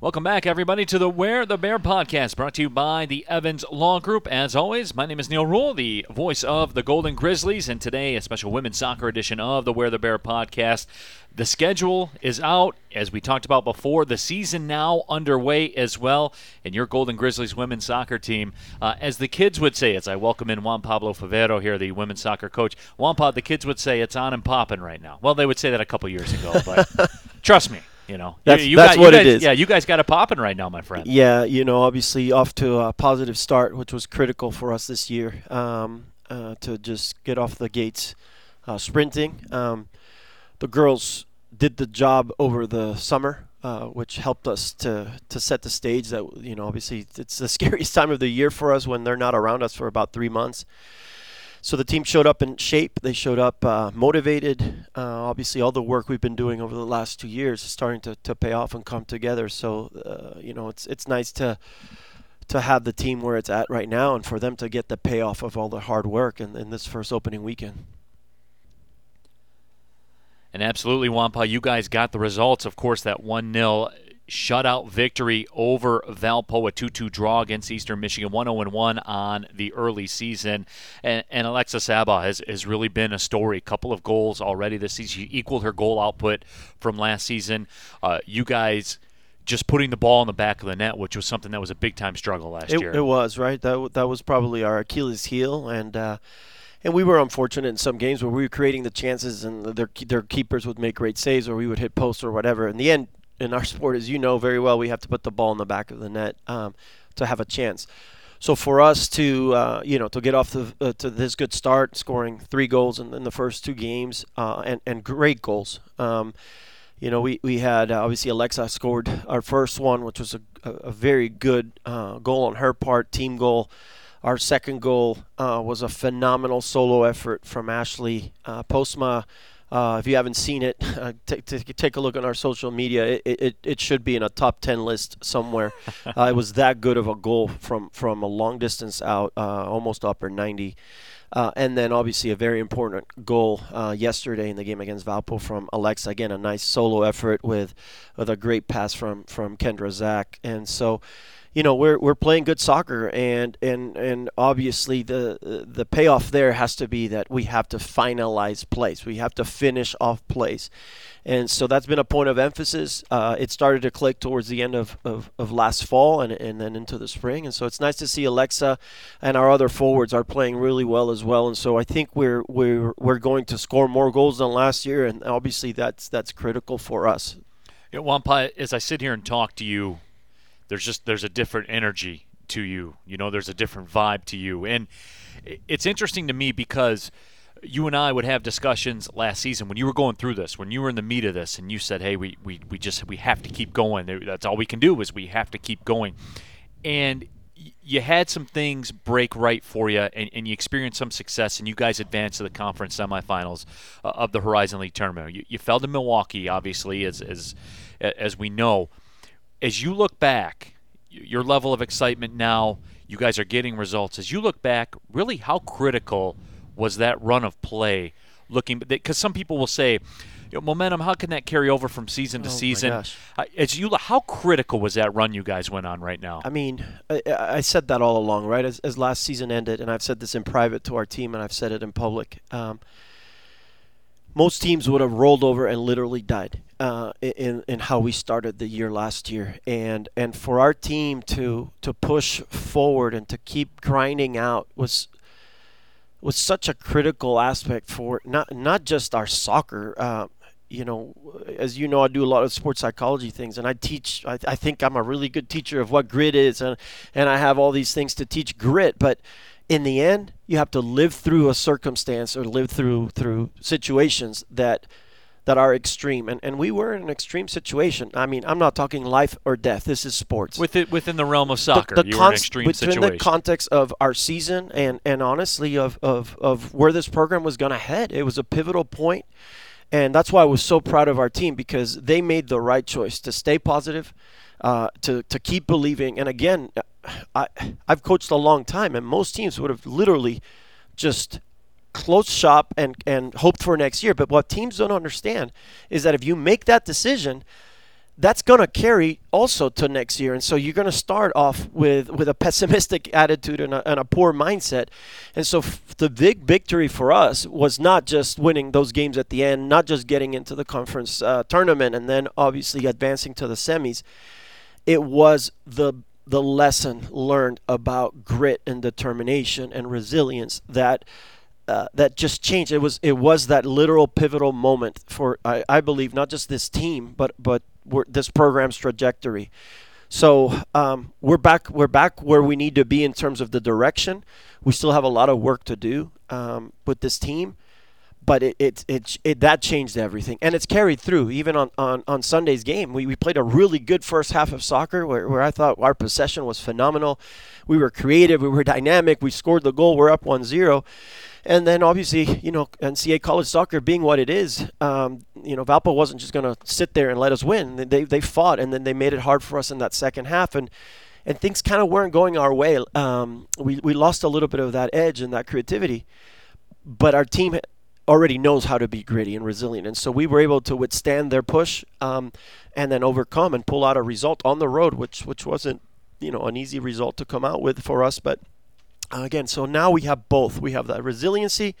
Welcome back, everybody, to the Wear the Bear podcast, brought to you by the Evans Law Group. As always, my name is Neal Ruhl, the voice of the Golden Grizzlies, and today a special women's soccer edition of the Wear the Bear podcast. The schedule is out, as we talked about before. The season now underway as well, and your Golden Grizzlies women's soccer team, uh, as the kids would say, as I welcome in Juan Pablo Favero here, the women's soccer coach. Juan Pablo, the kids would say it's on and popping right now. Well, they would say that a couple years ago, but trust me. You know, that's, you, you that's got, what you guys, it is. Yeah, you guys got it popping right now, my friend. Yeah, you know, obviously off to a positive start, which was critical for us this year um, uh, to just get off the gates uh, sprinting. Um, the girls did the job over the summer, uh, which helped us to to set the stage. That you know, obviously, it's the scariest time of the year for us when they're not around us for about three months. So the team showed up in shape. They showed up uh, motivated. Uh, obviously, all the work we've been doing over the last two years is starting to, to pay off and come together. So uh, you know, it's it's nice to to have the team where it's at right now, and for them to get the payoff of all the hard work in, in this first opening weekend. And absolutely, Juampa, you guys got the results. Of course, that 1 0 shutout victory over Valpo, a 2 2 draw against Eastern Michigan, 1 0 1 on the early season. And, and Alexa Saba has, has really been a story. A couple of goals already this season. She equaled her goal output from last season. Uh, you guys just putting the ball in the back of the net, which was something that was a big time struggle last it, year. It was, right? That, that was probably our Achilles heel. And, uh, and we were unfortunate in some games where we were creating the chances and their their keepers would make great saves or we would hit post or whatever. In the end, in our sport, as you know very well, we have to put the ball in the back of the net um, to have a chance. So for us to uh, you know to get off the, uh, to this good start, scoring three goals in, in the first two games uh, and and great goals. Um, you know, we, we had uh, obviously Alexa scored our first one, which was a, a very good uh, goal on her part, team goal. Our second goal uh, was a phenomenal solo effort from Ashley Postma. Uh, if you haven't seen it, uh, t- t- take a look on our social media. It, it, it should be in a top 10 list somewhere. Uh, it was that good of a goal from, from a long distance out, almost upper 90. Uh, and then obviously a very important goal uh, yesterday in the game against Valpo from Alexa. Again, a nice solo effort with with a great pass from from Kendra Zach. And so, you know, we're we're playing good soccer, and and and obviously the the payoff there has to be that we have to finalize plays. We have to finish off plays. And so that's been a point of emphasis. Uh, it started to click towards the end of, of, of, last fall and, and then into the spring. And so it's nice to see Alexa and our other forwards are playing really well as well. And so I think we're we're we're going to score more goals than last year, and obviously that's that's critical for us. Yeah, Juampa, as I sit here and talk to you, there's just there's a different energy to you. You know, there's a different vibe to you, and it's interesting to me because you and I would have discussions last season when you were going through this, when you were in the meat of this, and you said, "Hey, we, we, we just we have to keep going. That's all we can do is we have to keep going." And you had some things break right for you, and, and you experienced some success, and you guys advanced to the conference semifinals uh, of the Horizon League tournament. You, you fell to Milwaukee, obviously, as as as we know. As you look back, your level of excitement now, you guys are getting results. As you look back, really, how critical was that run of play looking because some people will say you know, momentum how can that carry over from season to oh season? as you how critical was that run you guys went on right now? I mean i, I said that all along right? As, as, last season ended and i've said this in private to our team and i've said it in public um, most teams would have rolled over and literally died uh, in in how we started the year last year, and and for our team to to push forward and to keep grinding out was was such a critical aspect for not not just our soccer. Uh, you know, as you know, I do a lot of sports psychology things, and I teach. I, I think I'm a really good teacher of what grit is, and and I have all these things to teach grit. But in the end, you have to live through a circumstance or live through through situations that that are extreme. And, and we were in an extreme situation. I mean, I'm not talking life or death. This is sports. With it, within the realm of soccer, the, the you were in extreme within situation. the context of our season and, and honestly of, of, of where this program was going to head. It was a pivotal point. And that's why I was so proud of our team because they made the right choice to stay positive, uh, to, to keep believing. And again, I, I've coached a long time, and most teams would have literally just close shop and, and hope for next year. But what teams don't understand is that if you make that decision, that's going to carry also to next year. And so you're going to start off with, with a pessimistic attitude and a, and a poor mindset. And so f- the big victory for us was not just winning those games at the end, not just getting into the conference uh, tournament and then obviously advancing to the semis. It was the the lesson learned about grit and determination and resilience that uh, that just changed. It was it was that literal pivotal moment for I, I believe not just this team but but this program's trajectory. So um, we're back. We're back where we need to be in terms of the direction. We still have a lot of work to do um, with this team, but it, it, it, it, that changed everything, and it's carried through. Even on, on, on Sunday's game, we, we played a really good first half of soccer where, where I thought our possession was phenomenal. We were creative. We were dynamic. We scored the goal. We're up 1-0 and then obviously, you know, NCAA college soccer being what it is, um, you know, Valpo wasn't just going to sit there and let us win. They, they fought, and then they made it hard for us in that second half, and and things kind of weren't going our way. Um, we we lost a little bit of that edge and that creativity, but our team already knows how to be gritty and resilient, and so we were able to withstand their push, um, and then overcome and pull out a result on the road, which which wasn't you know an easy result to come out with for us, but uh, again, so now we have both. We have that resiliency.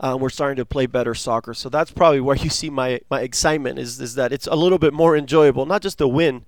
Uh, we're starting to play better soccer. So that's probably where you see my, my excitement is, is that it's a little bit more enjoyable, not just the win.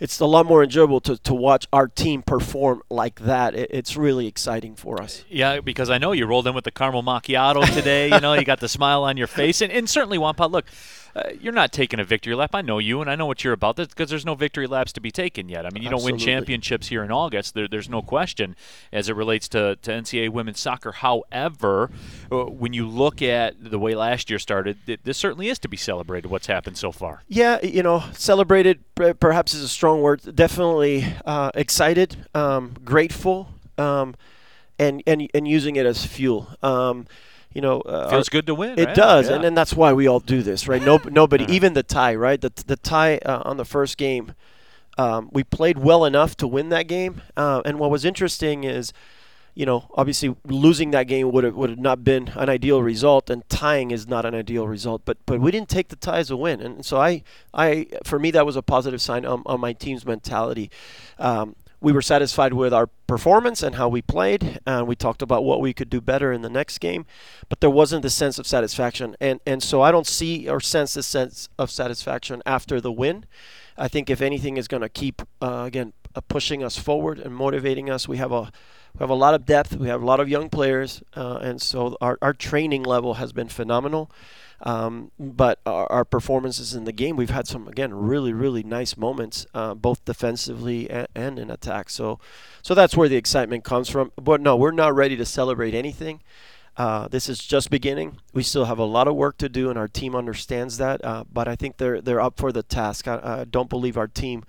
It's a lot more enjoyable to, to watch our team perform like that. It, it's really exciting for us. Yeah, because I know you rolled in with the caramel macchiato today. you know, you got the smile on your face. And, and certainly, Juampa, look, uh, you're not taking a victory lap. I know you, and I know what you're about because there's no victory laps to be taken yet. I mean, you Absolutely. don't win championships here in August. There, there's no question as it relates to, to NCAA women's soccer. However, uh, when you look at the way last year started, this certainly is to be celebrated. What's happened so far? Yeah, you know, celebrated perhaps is a strong word. Definitely uh, excited, um, grateful, um, and and and using it as fuel. Um, you know, uh, feels good to win. It right? does, yeah. and, and that's why we all do this, right? No, nobody, even the tie, right? The the tie uh, on the first game, um, we played well enough to win that game. Uh, and what was interesting is, you know, obviously losing that game would have would have not been an ideal result, and tying is not an ideal result. But but we didn't take the tie as a win, and so I I for me that was a positive sign on, on my team's mentality. Um, we were satisfied with our performance and how we played. And we talked about what we could do better in the next game, but there wasn't the sense of satisfaction. And and so I don't see or sense the sense of satisfaction after the win. I think if anything is going to keep uh, again uh, pushing us forward and motivating us. We have a we have a lot of depth. We have a lot of young players, uh, and so our our training level has been phenomenal. Um, but our, our, performances in the game, we've had some again really really nice moments, uh, both defensively and, and, in attack. So, so that's where the excitement comes from. But no, we're not ready to celebrate anything. Uh, this is just beginning. We still have a lot of work to do, and our team understands that. Uh, but I think they're they're up for the task. I, I don't believe our team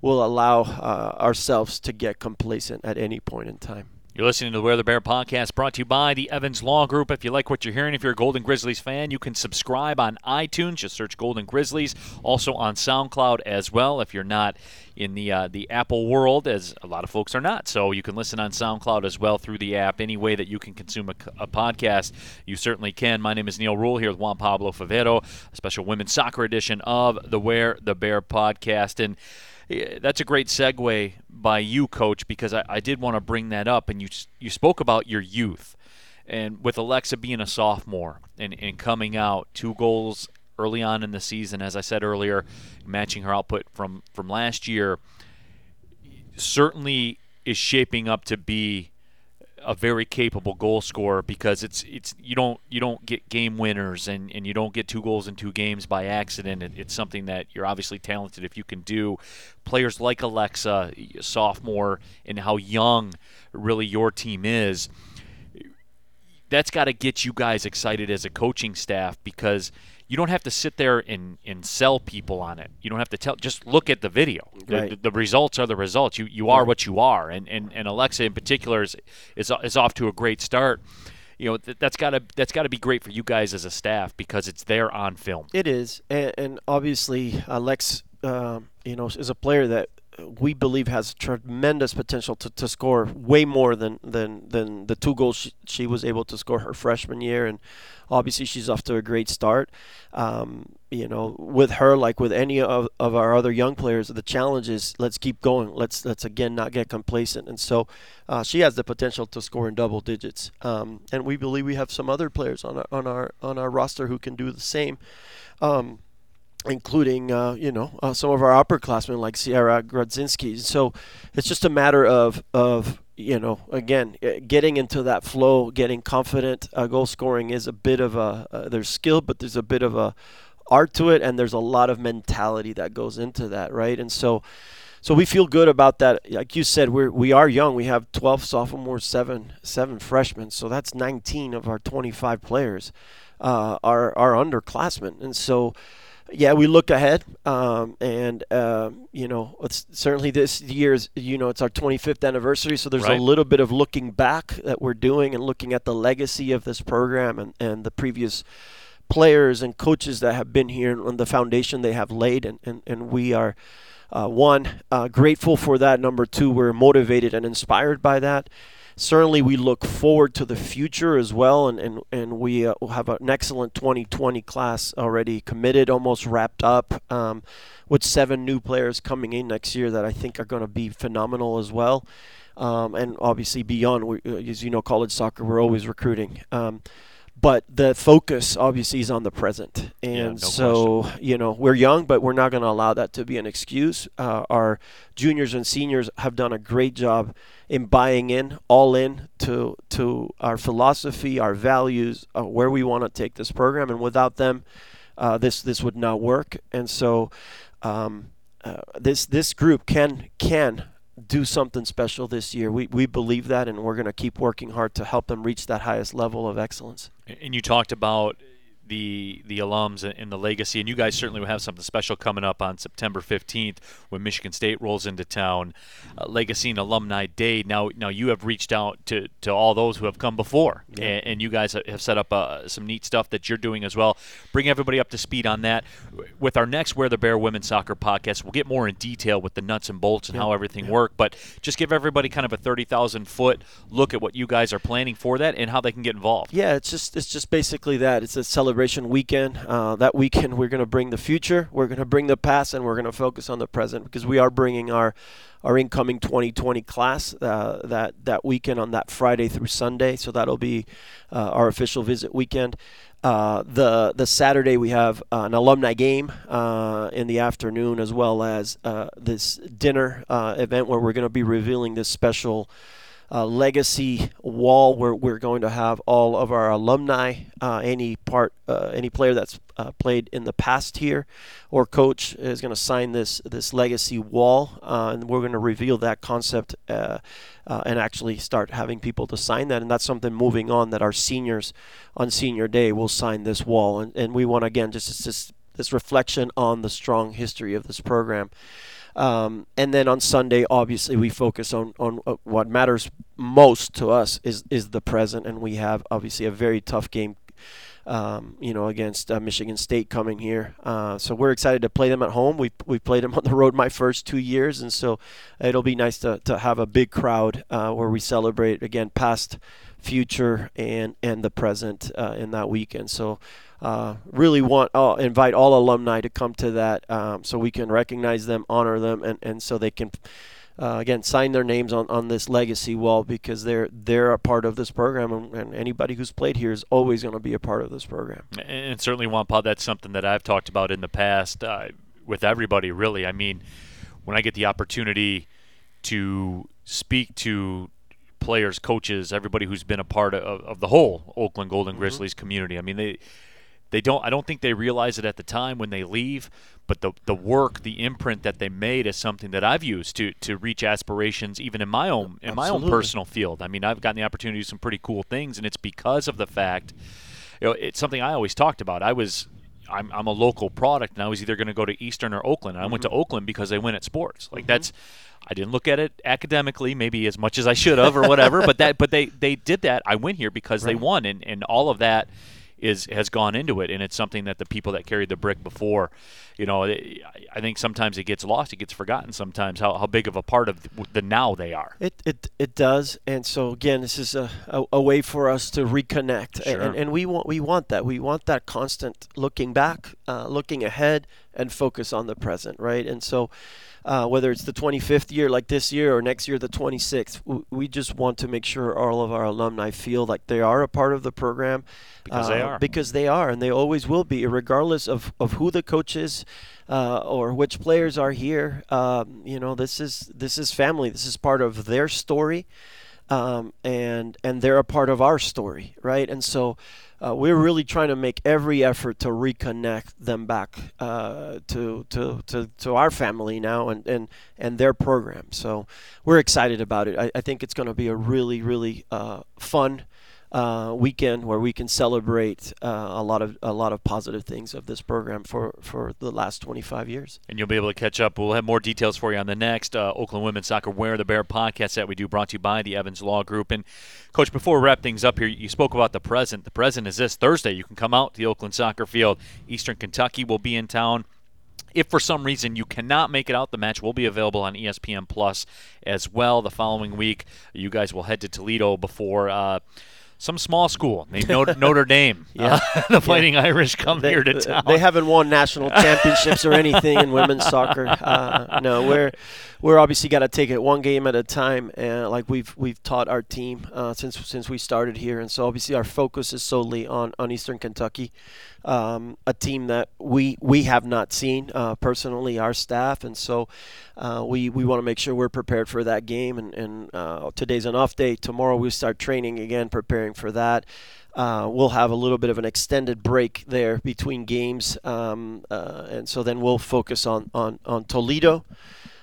will allow uh, ourselves to get complacent at any point in time. You're listening to the Wear the Bear podcast brought to you by the Evans Law Group. If you like what you're hearing, if you're a Golden Grizzlies fan, you can subscribe on iTunes. Just search Golden Grizzlies. Also on SoundCloud as well. If you're not in the uh, the Apple world, as a lot of folks are not, so you can listen on SoundCloud as well through the app. Any way that you can consume a, a podcast, you certainly can. My name is Neal Ruhl here with Juan Pablo Favero, a special women's soccer edition of the Wear the Bear podcast, and that's a great segue by you, Coach, because I, I did want to bring that up. And you you spoke about your youth, and with Alexa being a sophomore and, and coming out two goals early on in the season, as I said earlier, matching her output from from last year, certainly is shaping up to be a very capable goal scorer because it's it's you don't you don't get game winners and, and you don't get two goals in two games by accident. It, it's something that you're obviously talented if you can do. Players like Alexa, sophomore, and how young really your team is. That's got to get you guys excited as a coaching staff because you don't have to sit there and, and sell people on it. You don't have to tell. Just look at the video. Right. The, the, results are the results. You you are what you are. And, and and Alexa in particular is is, is off to a great start. You know th- that's gotta that's gotta be great for you guys as a staff because it's there on film. It is, and, and obviously Alex, um, you know, is a player that we believe has tremendous potential to, to score way more than, than, than the two goals she, she was able to score her freshman year. And obviously, she's off to a great start. Um, you know, with her, like with any of, of our other young players, the challenge is let's keep going. Let's let's again not get complacent. And so, uh, she has the potential to score in double digits. Um, and we believe we have some other players on our on our on our roster who can do the same. Um, including uh, you know uh, some of our upperclassmen like Sierra Grodzinski. So it's just a matter of of you know again getting into that flow, getting confident. Uh, goal scoring is a bit of a uh, there's skill, but there's a bit of a art to it, and there's a lot of mentality that goes into that, right? And so. So we feel good about that. Like you said, we're we are young. We have 12 sophomores, seven seven freshmen. So that's 19 of our 25 players uh, are are underclassmen, and so yeah, we look ahead, um, and uh, you know, it's certainly this year's. You know, it's our 25th anniversary, so there's Right. a little bit of looking back that we're doing and looking at the legacy of this program and, and the previous players and coaches that have been here and the foundation they have laid, and and, and we are. Uh, one, uh, grateful for that. Number two, we're motivated and inspired by that certainly we look forward to the future as well and, and, and we uh, have an excellent 2020 class already committed almost wrapped up um, with seven new players coming in next year that i think are going to be phenomenal as well. Um, and obviously beyond we, uh, as you know college soccer we're always recruiting. Um, but the focus obviously is on the present. And no so you know we're young but we're not going to allow that to be an excuse. Uh, our juniors and seniors have done a great job in buying in all in to to our philosophy our values uh, where we want to take this program. And without them uh, this this would not work. And so um, uh, this this group can can do something special this year. We we believe that, and we're going to keep working hard to help them reach that highest level of excellence. And you talked about the the alums and- the legacy, and you guys certainly will have something special coming up on September 15th when Michigan State rolls into town. Uh, legacy and Alumni Day. Now, now you have reached out to, to all those who have come before, and, and you guys have set up uh, some neat stuff that you're doing as well. Bring everybody up to speed on that. With our next Wear the Bear Women's Soccer podcast, we'll get more in detail with the nuts and bolts and how everything worked. But just give everybody kind of a 30,000 foot look at what you guys are planning for that and how they can get involved. Yeah, it's just it's just basically that. It's a celebration weekend. Uh, that weekend, we're going to bring the future, we're going to bring the past, and we're going to focus on the present because we are bringing our our incoming 2020 class uh, that that weekend on that Friday through Sunday. So that'll be uh, our official visit weekend. Uh, the the Saturday we have uh, an alumni game uh, in the afternoon, as well as uh, this dinner event where we're going to be revealing this special uh, legacy wall where we're going to have all of our alumni, uh, any part, uh, any player that's uh, played in the past here, or coach is going to sign this this legacy wall, uh, and we're going to reveal that concept uh, and actually start having people to sign that, and that's something moving on that our seniors on senior day will sign this wall, and, and we want again just just this reflection on the strong history of this program. Um, and then on Sunday, obviously, we focus on, on uh, what matters most to us is, is the present. And we have obviously a very tough game, um, you know, against uh, Michigan State coming here. Uh, so we're excited to play them at home. We we played them on the road my first two years, and so it'll be nice to, to have a big crowd uh, where we celebrate again past, future, and and the present uh, in that weekend. So uh, really want uh, invite all alumni to come to that um, so we can recognize them, honor them, and, and so they can uh, again sign their names on, on this legacy wall because they're they're a part of this program, and, and anybody who's played here is always going to be a part of this program. And certainly, Juampa, that's something that I've talked about in the past uh, with everybody, really. I mean, when I get the opportunity to speak to players, coaches, everybody who's been a part of, of the whole Oakland Golden mm-hmm. Grizzlies community, I mean, they they don't I don't think they realize it at the time when they leave, but the the work, the imprint that they made is something that I've used to to reach aspirations even in my own in my own personal field. I mean, I've gotten the opportunity to do some pretty cool things and it's because of the fact you know, it's something I always talked about. I was I'm, I'm a local product and I was either going to go to Eastern or Oakland. And I went to mm-hmm. Oakland because they win at sports. Like mm-hmm. that's I didn't look at it academically maybe as much as I should have or whatever, but that but they they did that. I went here because they won and and all of that is has gone into it, and it's something that the people that carried the brick before, you know, I think sometimes it gets lost, it gets forgotten sometimes how, how big of a part of the now they are. It it, it does, and so again, this is a, a, a way for us to reconnect, sure. and, and we want we want that we want that constant looking back, uh, looking ahead, and focus on the present, right? And so uh, whether it's the 25th year like this year or next year the 26th we just want to make sure all of our alumni feel like they are a part of the program because uh, they are. because they are and they always will be regardless of, of who the coach is uh, or which players are here. Um, you know this is this is family. This is part of their story um, and and they're a part of our story right? And so uh, we're really trying to make every effort to reconnect them back uh, to, to, to, to our family now and, and, and their program. So we're excited about it. I, I think it's going to be a really, really uh, fun uh, weekend where we can celebrate uh, a lot of a lot of positive things of this program for, for the last 25 years. And you'll be able to catch up. We'll have more details for you on the next uh, Oakland Women's Soccer Wear the Bear podcast that we do, brought to you by the Evans Law Group. And Coach, before we wrap things up here, you spoke about the present. The present is this Thursday. You can come out to the Oakland Soccer Field. Eastern Kentucky will be in town if for some reason you cannot make it out, the match will be available on ESPN Plus as well. The following week, you guys will head to Toledo before. Uh, some small school named Notre, Notre Dame. Yeah. Uh, the Fighting yeah. Irish come they, here to town. They haven't won national championships or anything in women's soccer. Uh, no, we're we're obviously got to take it one game at a time, and like we've we've taught our team uh, since since we started here, and so obviously our focus is solely on on Eastern Kentucky, um, a team that we we have not seen uh, personally, our staff, and so uh, we we want to make sure we're prepared for that game. And, and uh, today's an off day. Tomorrow we start training again, preparing for that. Uh, we'll have a little bit of an extended break there between games, um, uh, and so then we'll focus on on on Toledo.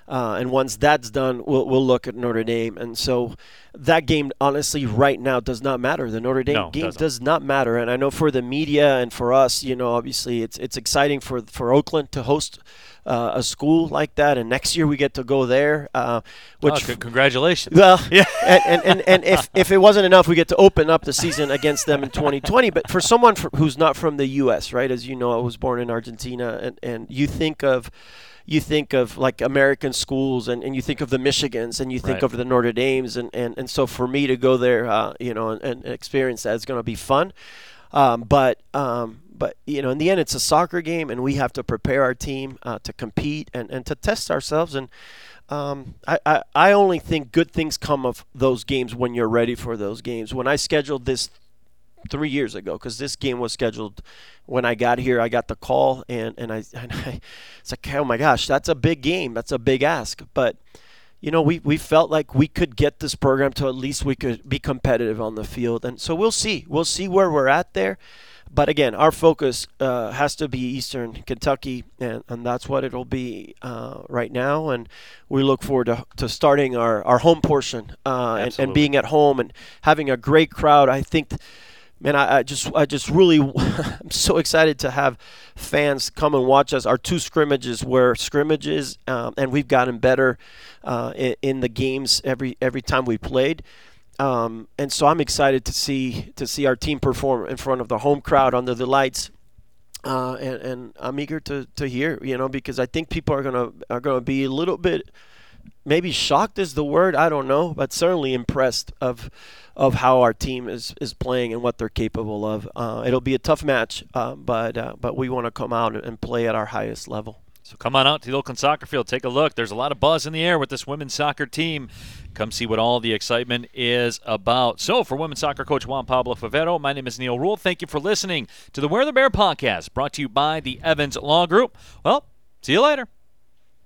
Uh, and once that's done, we'll, we'll look at Notre Dame. And so that game, honestly, right now does not matter. The Notre Dame no, game doesn't. does not matter. And I know for the media and for us, you know, obviously it's it's exciting for for Oakland to host uh, a school like that, and next year we get to go there. Uh, which oh, congratulations. Well, yeah, and, and, and, and, if, if it wasn't enough, we get to open up the season against them in 2020. But for someone who's not from the U.S., right? As you know, I was born in Argentina, and, and you think of you think of like American schools and, and you think of the Michigans and you think right. of the Notre Dames and, and, and so for me to go there, uh, you know, and, and, experience that is going to be fun. Um, but um, but you know, in the end, it's a soccer game, and we have to prepare our team uh, to compete and, and to test ourselves. And um, I, I I only think good things come of those games when you're ready for those games. When I scheduled this three years ago because this game was scheduled when I got here. I got the call and and I, and I it's like oh my gosh, that's a big game. That's a big ask. But you know, we, we felt like we could get this program to at least we could be competitive on the field, and so we'll see. We'll see where we're at there. But again, our focus uh, has to be Eastern Kentucky, and, and that's what it'll be uh, right now. And we look forward to, to starting our, our home portion uh, and, and being at home and having a great crowd. I think. Th- man, I, I, just I just really I'm so excited to have fans come and watch us. Our two scrimmages were scrimmages, um, and we've gotten better uh, in, in, the games every every time we played. Um, and so I'm excited to see to see our team perform in front of the home crowd under the lights. Uh, and, and I'm eager to, to hear, you know, because I think people are gonna are gonna be a little bit maybe shocked is the word I don't know, but certainly impressed of of how our team is, is playing and what they're capable of. Uh, it'll be a tough match, uh, but uh, but we want to come out and play at our highest level. So come on out to the Oakland Soccer Field, take a look. There's a lot of buzz in the air with this women's soccer team. Come see what all the excitement is about. So for women's soccer coach Juan Pablo Favero, my name is Neal Ruhl. Thank you for listening to the Wear the Bear podcast, brought to you by the Evans Law Group. Well, see you later.